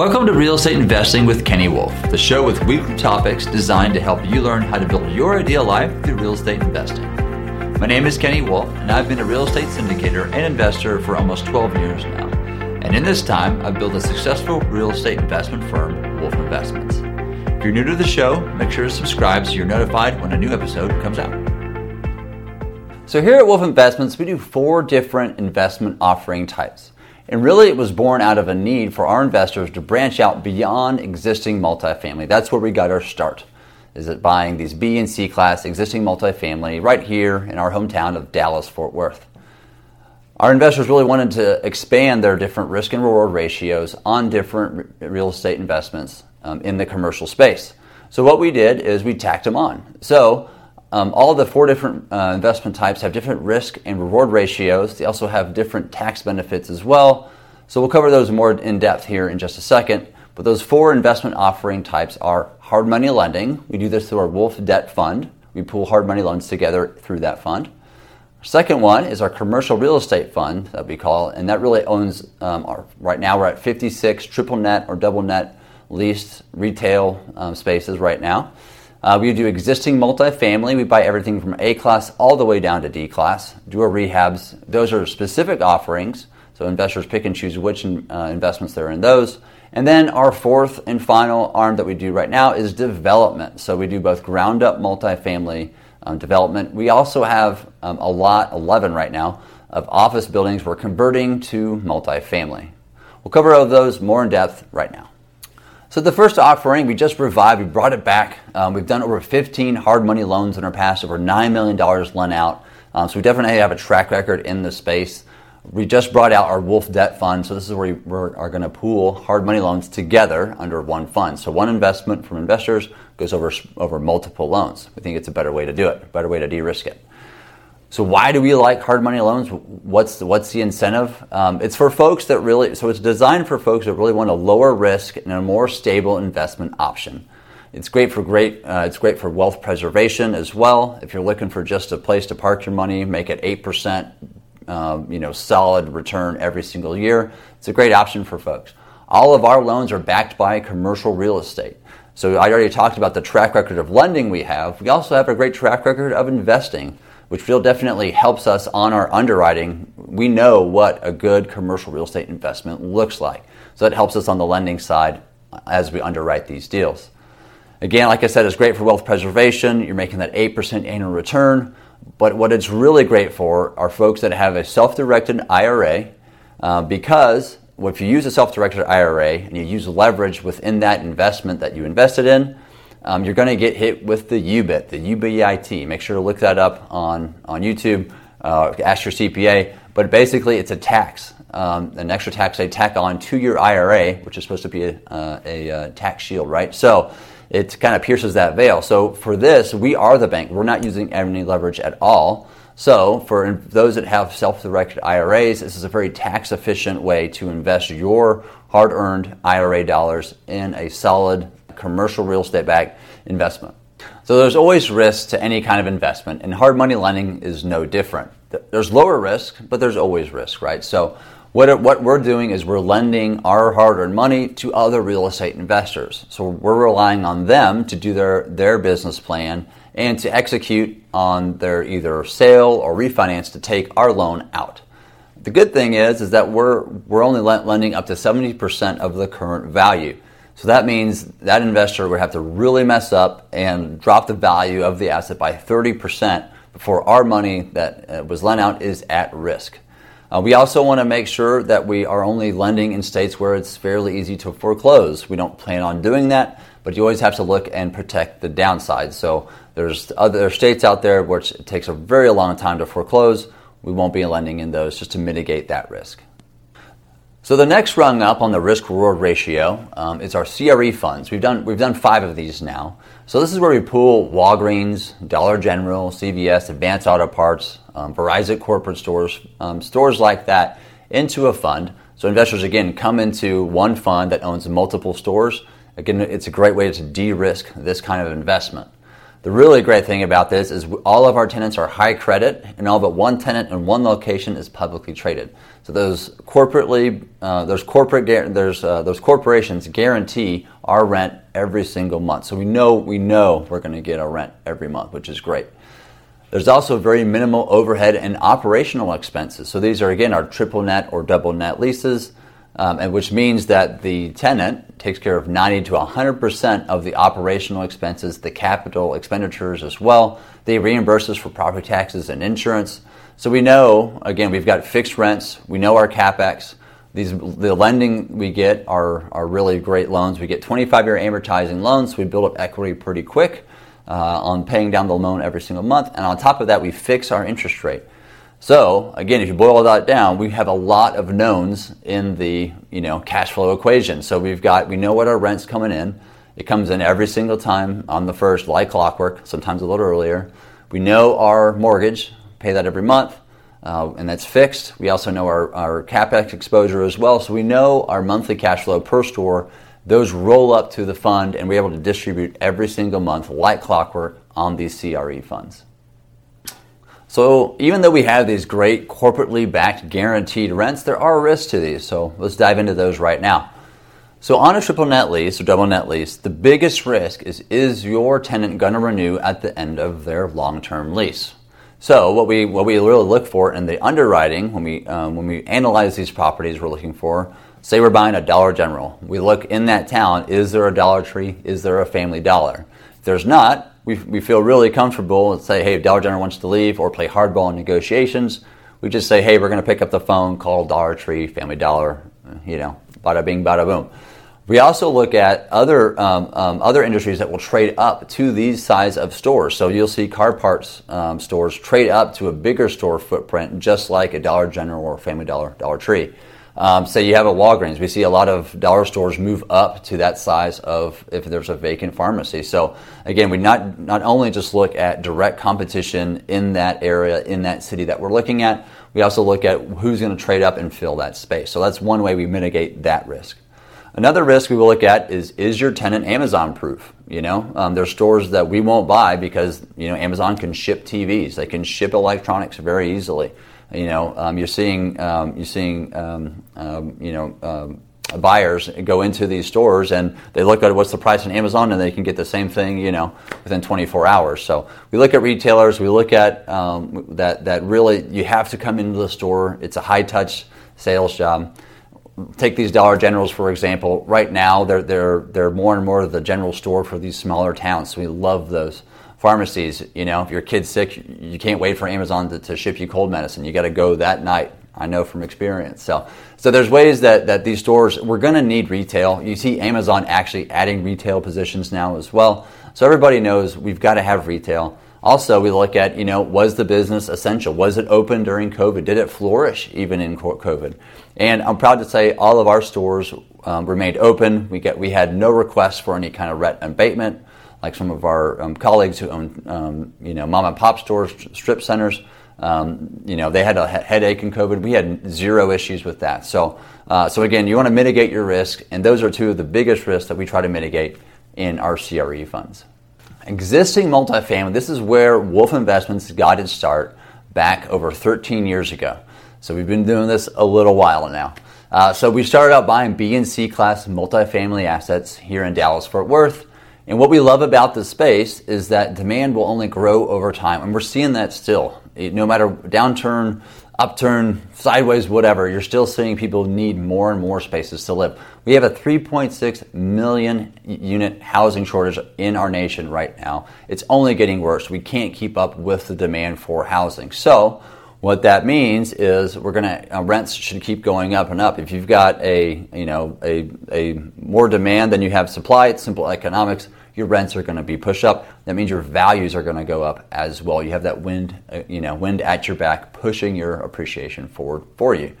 Welcome to Real Estate Investing with Kenny Wolfe, the show with weekly topics designed to help you learn how to build your ideal life through real estate investing. My name is Kenny Wolfe, and I've been a real estate syndicator and investor for almost 12 years now. And in this time, I've built a successful real estate investment firm, Wolfe Investments. If you're new to the show, make sure to subscribe so you're notified when a new episode comes out. So, here at Wolfe Investments, we do four different investment offering types. And really, it was born out of a need for our investors to branch out beyond existing multifamily. That's where we got our start. Is it buying these B and C class existing multifamily right here in our hometown of Dallas, Fort Worth? Our investors really wanted to expand their different risk and reward ratios on different real estate investments um, in the commercial space. So, what we did is we tacked them on. So, um, all the four different uh, investment types have different risk and reward ratios. They also have different tax benefits as well. So we'll cover those more in depth here in just a second. But those four investment offering types are hard money lending. We do this through our Wolfe Debt Fund. We pool hard money loans together through that fund. Second one is our commercial real estate fund that we call, and that really owns um, our, right now we're at 56 triple net or double net leased retail um, spaces right now. Uh, we do existing multifamily. We buy everything from A class all the way down to D class. Do our rehabs. Those are specific offerings, so investors pick and choose which uh, investments they're in those. And then our fourth and final arm that we do right now is development. So we do both ground up multifamily um, development. We also have um, a lot, 11 right now, of office buildings we're converting to multifamily. We'll cover all of those more in depth right now. So the first offering we just revived, we brought it back. Um, we've done over 15 hard money loans in our past, over $9 million lent out. Um, so we definitely have a track record in the space. We just brought out our Wolfe Debt Fund. So this is where we are going to pool hard money loans together under one fund. So one investment from investors goes over, over multiple loans. We think it's a better way to do it, better way to de-risk it. So why do we like hard money loans? What's the, what's the incentive? Um, it's for folks that really, so it's designed for folks that really want a lower risk and a more stable investment option. It's great for great, uh, it's great for wealth preservation as well. If you're looking for just a place to park your money, make it 8%, um, you know, solid return every single year. It's a great option for folks. All of our loans are backed by commercial real estate. So I already talked about the track record of lending we have. We also have a great track record of investing which real definitely helps us on our underwriting. We know what a good commercial real estate investment looks like. So that helps us on the lending side as we underwrite these deals. Again, like I said, it's great for wealth preservation. You're making that 8% annual return. But what it's really great for are folks that have a self directed IRA uh, because if you use a self directed IRA and you use leverage within that investment that you invested in, um, you're going to get hit with the UBIT, the UBIT. Make sure to look that up on, on YouTube. Uh, ask your CPA. But basically, it's a tax, um, an extra tax they tack on to your IRA, which is supposed to be a, uh, a, uh, tax shield, right? So it kind of pierces that veil. So for this, we are the bank. We're not using any leverage at all. So for those that have self-directed IRAs, this is a very tax-efficient way to invest your hard-earned IRA dollars in a solid commercial real estate backed investment. So there's always risk to any kind of investment, and hard money lending is no different. There's lower risk, but there's always risk, right? So what, what we're doing is we're lending our hard-earned money to other real estate investors. So we're relying on them to do their, their business plan and to execute on their either sale or refinance to take our loan out. The good thing is, is that we're, we're only lending up to 70% of the current value. So that means that investor would have to really mess up and drop the value of the asset by 30% before our money that uh, was lent out is at risk. Uh, we also want to make sure that we are only lending in states where it's fairly easy to foreclose. We don't plan on doing that, but you always have to look and protect the downside. So there's other states out there which it takes a very long time to foreclose. We won't be lending in those just to mitigate that risk. So the next rung up on the risk reward ratio um, is our CRE funds. We've done we've done five of these now. So this is where we pool Walgreens, Dollar General, CVS, Advance Auto Parts, um, Verizon corporate stores, um, stores like that into a fund. So investors again come into one fund that owns multiple stores. Again, it's a great way to de-risk this kind of investment. The really great thing about this is all of our tenants are high credit, and all but one tenant in one location is publicly traded. So those corporately, uh, those corporate, there's uh, those corporations guarantee our rent every single month. So we know we know we're going to get our rent every month, which is great. There's also very minimal overhead and operational expenses. So these are again our triple net or double net leases um, and which means that the tenant takes care of 90 to 100% of the operational expenses, the capital expenditures as well. They reimburse us for property taxes and insurance. So we know, again, we've got fixed rents, we know our capex. These, the lending we get are, are really great loans. We get 25 year amortizing loans, so we build up equity pretty quick uh, on paying down the loan every single month. And on top of that, we fix our interest rate. So again, if you boil that down, we have a lot of knowns in the you know cash flow equation. So we've got we know what our rent's coming in. It comes in every single time on the first, like clockwork. Sometimes a little earlier. We know our mortgage, pay that every month, uh, and that's fixed. We also know our, our capex exposure as well. So we know our monthly cash flow per store. Those roll up to the fund, and we're able to distribute every single month, like clockwork, on these CRE funds. So even though we have these great corporately backed guaranteed rents, there are risks to these. So let's dive into those right now. So on a triple net lease or double net lease, the biggest risk is is your tenant going to renew at the end of their long-term lease? So what we what we really look for in the underwriting when we um, when we analyze these properties, we're looking for say we're buying a Dollar General. We look in that town: is there a Dollar Tree? Is there a Family Dollar? If there's not, we, we feel really comfortable and say, hey, if Dollar General wants to leave or play hardball in negotiations, we just say, hey, we're going to pick up the phone, call Dollar Tree, Family Dollar, you know, bada bing, bada boom. We also look at other um, um, other industries that will trade up to these size of stores. So you'll see car parts um, stores trade up to a bigger store footprint, just like a Dollar General or Family Dollar, Dollar Tree. Um, say you have a Walgreens, we see a lot of dollar stores move up to that size of if there's a vacant pharmacy. So again, we not not only just look at direct competition in that area in that city that we're looking at, we also look at who's going to trade up and fill that space. So that's one way we mitigate that risk. Another risk we will look at is is your tenant Amazon proof? You know, um, there's stores that we won't buy because you know Amazon can ship TVs, they can ship electronics very easily. You know, um, you're seeing um, you're seeing um, um, you know buyers go into these stores and they look at what's the price on Amazon and they can get the same thing you know within 24 hours. So we look at retailers. We look at um, that that really you have to come into the store. It's a high touch sales job. Take these Dollar Generals for example. Right now, they're they're they're more and more the general store for these smaller towns. So we love those pharmacies, you know, if your kid's sick, you can't wait for Amazon to, to ship you cold medicine. You got to go that night. I know from experience. So, so there's ways that, that these stores, we're going to need retail. You see Amazon actually adding retail positions now as well. So everybody knows we've got to have retail. Also, we look at, you know, was the business essential? Was it open during COVID? Did it flourish even in COVID? And I'm proud to say all of our stores um, remained open. We, get, we had no requests for any kind of rent abatement like some of our um, colleagues who own, um, you know, mom and pop stores, strip centers. Um, you know, they had a headache in COVID. We had zero issues with that. So, uh, so again, you want to mitigate your risk, and those are two of the biggest risks that we try to mitigate in our CRE funds. Existing multifamily. This is where Wolfe Investments got its start back over 13 years ago. So we've been doing this a little while now. Uh, so we started out buying B and C class multifamily assets here in Dallas Fort Worth. And what we love about this space is that demand will only grow over time. And we're seeing that still. No matter downturn, upturn, sideways, whatever, you're still seeing people need more and more spaces to live. We have a 3.6 million unit housing shortage in our nation right now. It's only getting worse. We can't keep up with the demand for housing. So, what that means is we're going to uh, rents should keep going up and up. If you've got a you know a, a more demand than you have supply, it's simple economics your rents are going to be pushed up. That means your values are going to go up as well. You have that wind, uh, you know, wind at your back, pushing your appreciation forward for you.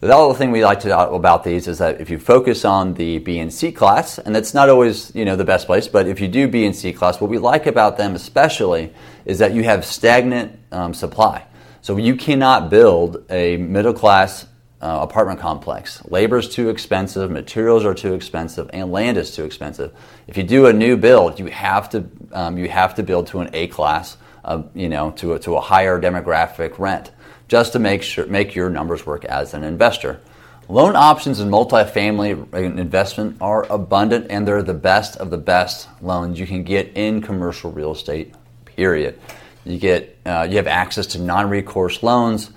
The other thing we like to talk about these is that if you focus on the B and C class, and that's not always you know the best place, but if you do B and C class, what we like about them especially is that you have stagnant um, supply. So you cannot build a middle class uh, apartment complex. Labor is too expensive, materials are too expensive, and land is too expensive. If you do a new build, you have to um, you have to build to an A class, uh, you know, to a, to a higher demographic rent, just to make sure make your numbers work as an investor. Loan options in multifamily investment are abundant, and they're the best of the best loans you can get in commercial real estate. Period. You get uh, you have access to non-recourse loans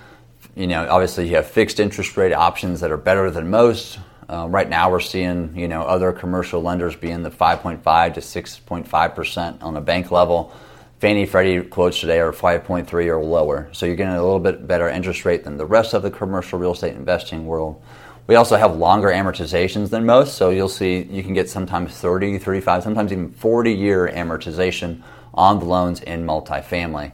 you know, obviously you have fixed interest rate options that are better than most. Uh, right now, we're seeing you know other commercial lenders being the 5.5 to 6.5 percent on a bank level. Fannie Freddie quotes today are 5.3 or lower, so you're getting a little bit better interest rate than the rest of the commercial real estate investing world. We also have longer amortizations than most, so you'll see you can get sometimes 30, 35, sometimes even 40 year amortization on the loans in multifamily.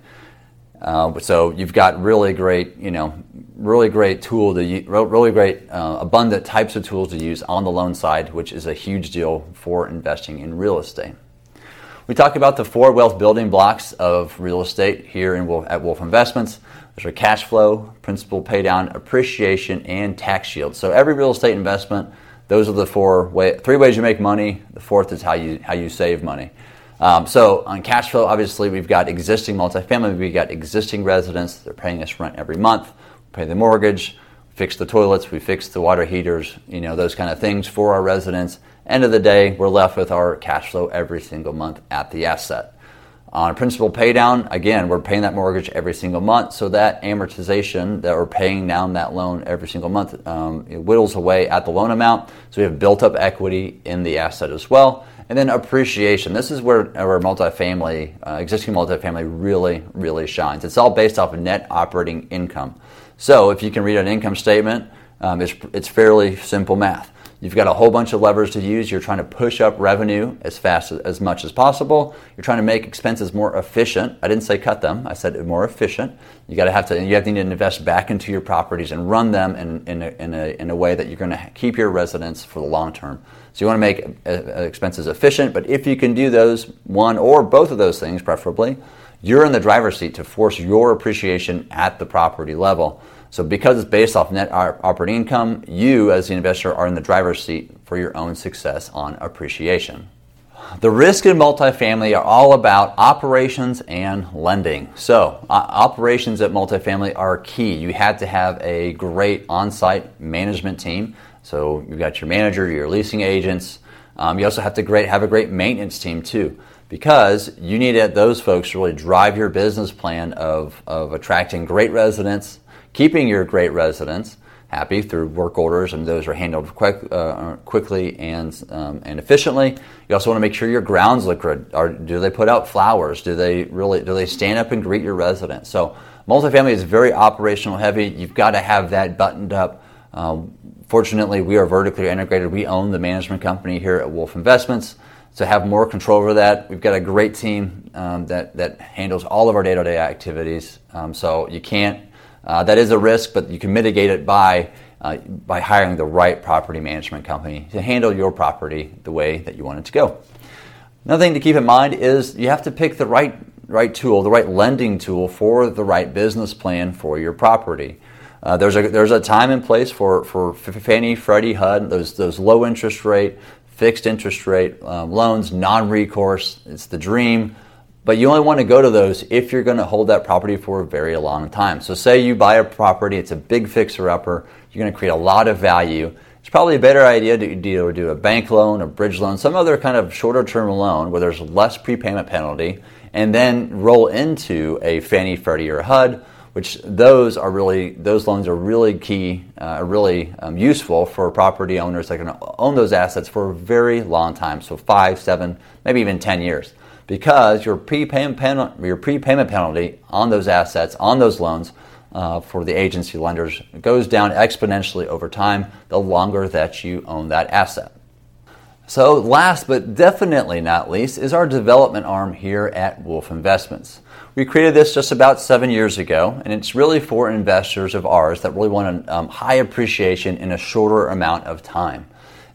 Uh, so you've got really great, you know, really great tool to really great uh, abundant types of tools to use on the loan side, which is a huge deal for investing in real estate. We talk about the four wealth building blocks of real estate here in Wolfe, at Wolfe Investments. There's are cash flow, principal paydown, appreciation, and tax shield. So every real estate investment, those are the four way, three ways you make money. The fourth is how you how you save money. Um, so on cash flow, obviously we've got existing multifamily, we've got existing residents. They're paying us rent every month. We pay the mortgage, fix the toilets, we fix the water heaters, you know those kind of things for our residents. End of the day, we're left with our cash flow every single month at the asset. On principal paydown, again, we're paying that mortgage every single month, so that amortization that we're paying down that loan every single month um, it whittles away at the loan amount. So we have built up equity in the asset as well. And then appreciation. This is where our multifamily, uh, existing multifamily, really, really shines. It's all based off of net operating income. So if you can read an income statement, um, it's, it's fairly simple math. You've got a whole bunch of levers to use. You're trying to push up revenue as fast as, much as possible. You're trying to make expenses more efficient. I didn't say cut them. I said more efficient. You got to have to. You have to invest back into your properties and run them in, in, a, in, a, in a way that you're going to keep your residents for the long term. So you want to make uh, uh, expenses efficient, but if you can do those, one or both of those things preferably, you're in the driver's seat to force your appreciation at the property level. So because it's based off net operating income, you as the investor are in the driver's seat for your own success on appreciation. The risk in multifamily are all about operations and lending. So, uh, operations at multifamily are key. You have to have a great on site management team so you've got your manager, your leasing agents. Um, you also have to great, have a great maintenance team too, because you need those folks to really drive your business plan of, of attracting great residents, keeping your great residents happy through work orders, and those are handled quick, uh, quickly and, um, and efficiently. You also want to make sure your grounds look good. Are, do they put out flowers? Do they really do they stand up and greet your residents? So multifamily is very operational heavy. You've got to have that buttoned up. Um, Fortunately, we are vertically integrated. We own the management company here at Wolfe Investments. To have more control over that, we've got a great team um, that, that handles all of our day to day activities. Um, so you can't, uh, that is a risk, but you can mitigate it by, uh, by hiring the right property management company to handle your property the way that you want it to go. Another thing to keep in mind is you have to pick the right, right tool, the right lending tool for the right business plan for your property. Uh, there's a there's a time and place for for Fannie, Freddie, HUD, those those low interest rate, fixed interest rate um, loans, non-recourse. It's the dream, but you only want to go to those if you're going to hold that property for a very long time. So, say you buy a property, it's a big fixer-upper. You're going to create a lot of value. It's probably a better idea to do, a bank loan, a bridge loan, some other kind of shorter-term loan where there's less prepayment penalty, and then roll into a Fannie, Freddie, or HUD which those are really those loans are really key, uh, really um, useful for property owners that can own those assets for a very long time, so five, seven, maybe even ten years, because your prepayment penalty, your prepayment penalty on those assets on those loans. Uh, for the agency lenders goes down exponentially over time the longer that you own that asset. So, last but definitely not least, is our development arm here at Wolfe Investments. We created this just about seven years ago, and it's really for investors of ours that really want a um, high appreciation in a shorter amount of time.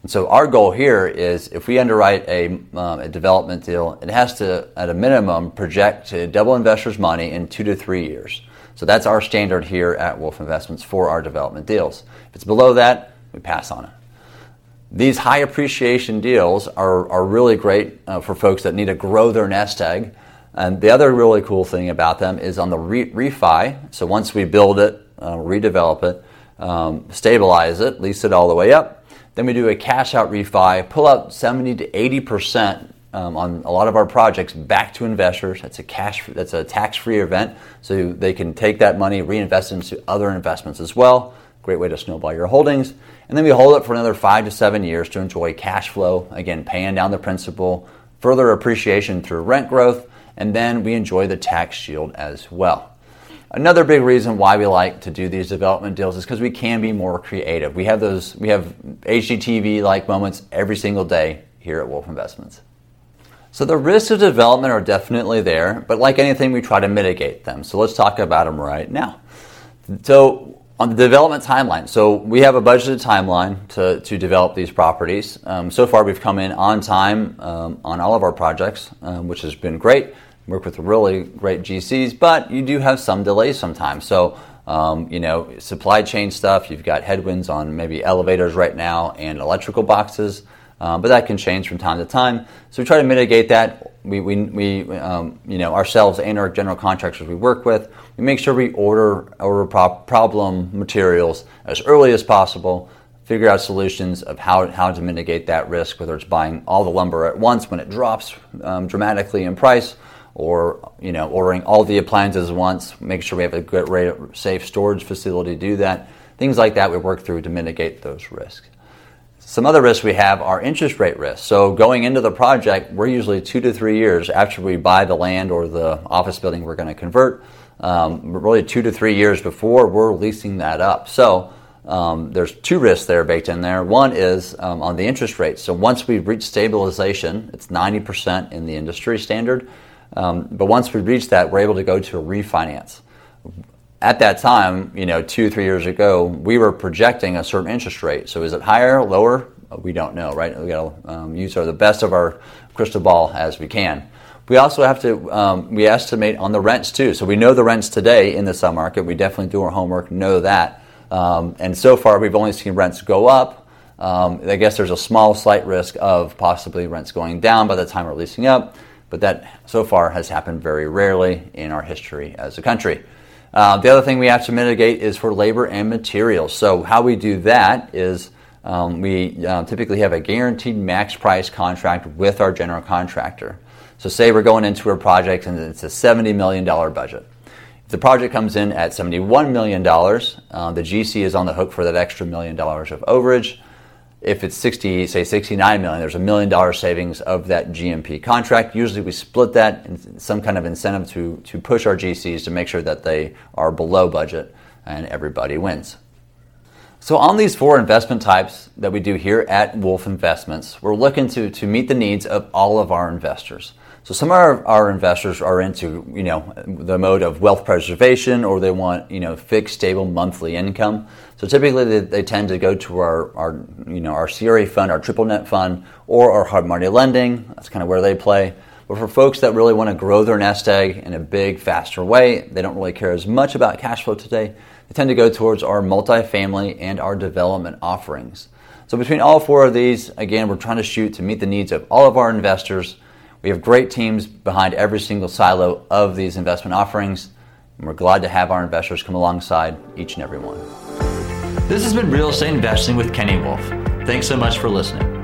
And so, our goal here is if we underwrite a, um, a development deal, it has to, at a minimum, project to double investors' money in two to three years. So that's our standard here at Wolfe Investments for our development deals. If it's below that, we pass on it. These high appreciation deals are, are really great uh, for folks that need to grow their nest egg. And the other really cool thing about them is on the re- refi. So once we build it, uh, redevelop it, um, stabilize it, lease it all the way up, then we do a cash out refi, pull out 70 to 80 percent um, on a lot of our projects back to investors. That's a cash, that's a tax-free event, so they can take that money, reinvest it into other investments as well. Great way to snowball your holdings. And then we hold it for another five to seven years to enjoy cash flow, again, paying down the principal, further appreciation through rent growth, and then we enjoy the tax shield as well. Another big reason why we like to do these development deals is because we can be more creative. We have those, we have HGTV like moments every single day here at Wolfe Investments. So the risks of development are definitely there, but like anything, we try to mitigate them. So let's talk about them right now. So on the development timeline, so we have a budgeted timeline to, to develop these properties. Um, so far, we've come in on time um, on all of our projects, um, which has been great. Work with really great GCs, but you do have some delays sometimes. So um, you know, supply chain stuff. You've got headwinds on maybe elevators right now and electrical boxes. Um, but that can change from time to time. So we try to mitigate that. We, we, we um, you know, ourselves and our general contractors we work with, we make sure we order order problem materials as early as possible. Figure out solutions of how, how to mitigate that risk, whether it's buying all the lumber at once when it drops um, dramatically in price, or you know, ordering all the appliances once. Make sure we have a good, safe storage facility to do that. Things like that we work through to mitigate those risks. Some other risks we have are interest rate risks. So going into the project, we're usually two to three years after we buy the land or the office building we're going to convert. Um, really two to three years before we're leasing that up. So um, there's two risks there baked in there. One is um, on the interest rate. So once we reach stabilization, it's 90% in the industry standard. Um, but once we reach that, we're able to go to a refinance at that time, you know, two, three years ago, we were projecting a certain interest rate. So is it higher, lower? We don't know, right? We got to um, use our, the best of our crystal ball as we can. We also have to um, we estimate on the rents too. So we know the rents today in the submarket. We definitely do our homework, know that. Um, and so far, we've only seen rents go up. Um, I guess there's a small, slight risk of possibly rents going down by the time we're leasing up, but that so far has happened very rarely in our history as a country. Uh, the other thing we have to mitigate is for labor and materials. So, how we do that is um, we uh, typically have a guaranteed max price contract with our general contractor. So, say we're going into a project and it's a $70 million budget. If the project comes in at $71 million, uh, the GC is on the hook for that extra million dollars of overage if it's 60, say 69 million, there's a million dollar savings of that GMP contract. Usually we split that in some kind of incentive to, to push our GCs to make sure that they are below budget and everybody wins. So on these four investment types that we do here at Wolfe Investments, we're looking to, to meet the needs of all of our investors. So some of our, our, investors are into, you know, the mode of wealth preservation or they want, you know, fixed, stable monthly income. So typically they, they tend to go to our, our, you know, our CRA fund, our triple net fund, or our hard money lending. That's kind of where they play. But for folks that really want to grow their nest egg in a big, faster way, they don't really care as much about cash flow today. They tend to go towards our multifamily and our development offerings. So between all four of these, again, we're trying to shoot to meet the needs of all of our investors we have great teams behind every single silo of these investment offerings, and we're glad to have our investors come alongside each and every one. This has been Real Estate Investing with Kenny Wolfe. Thanks so much for listening.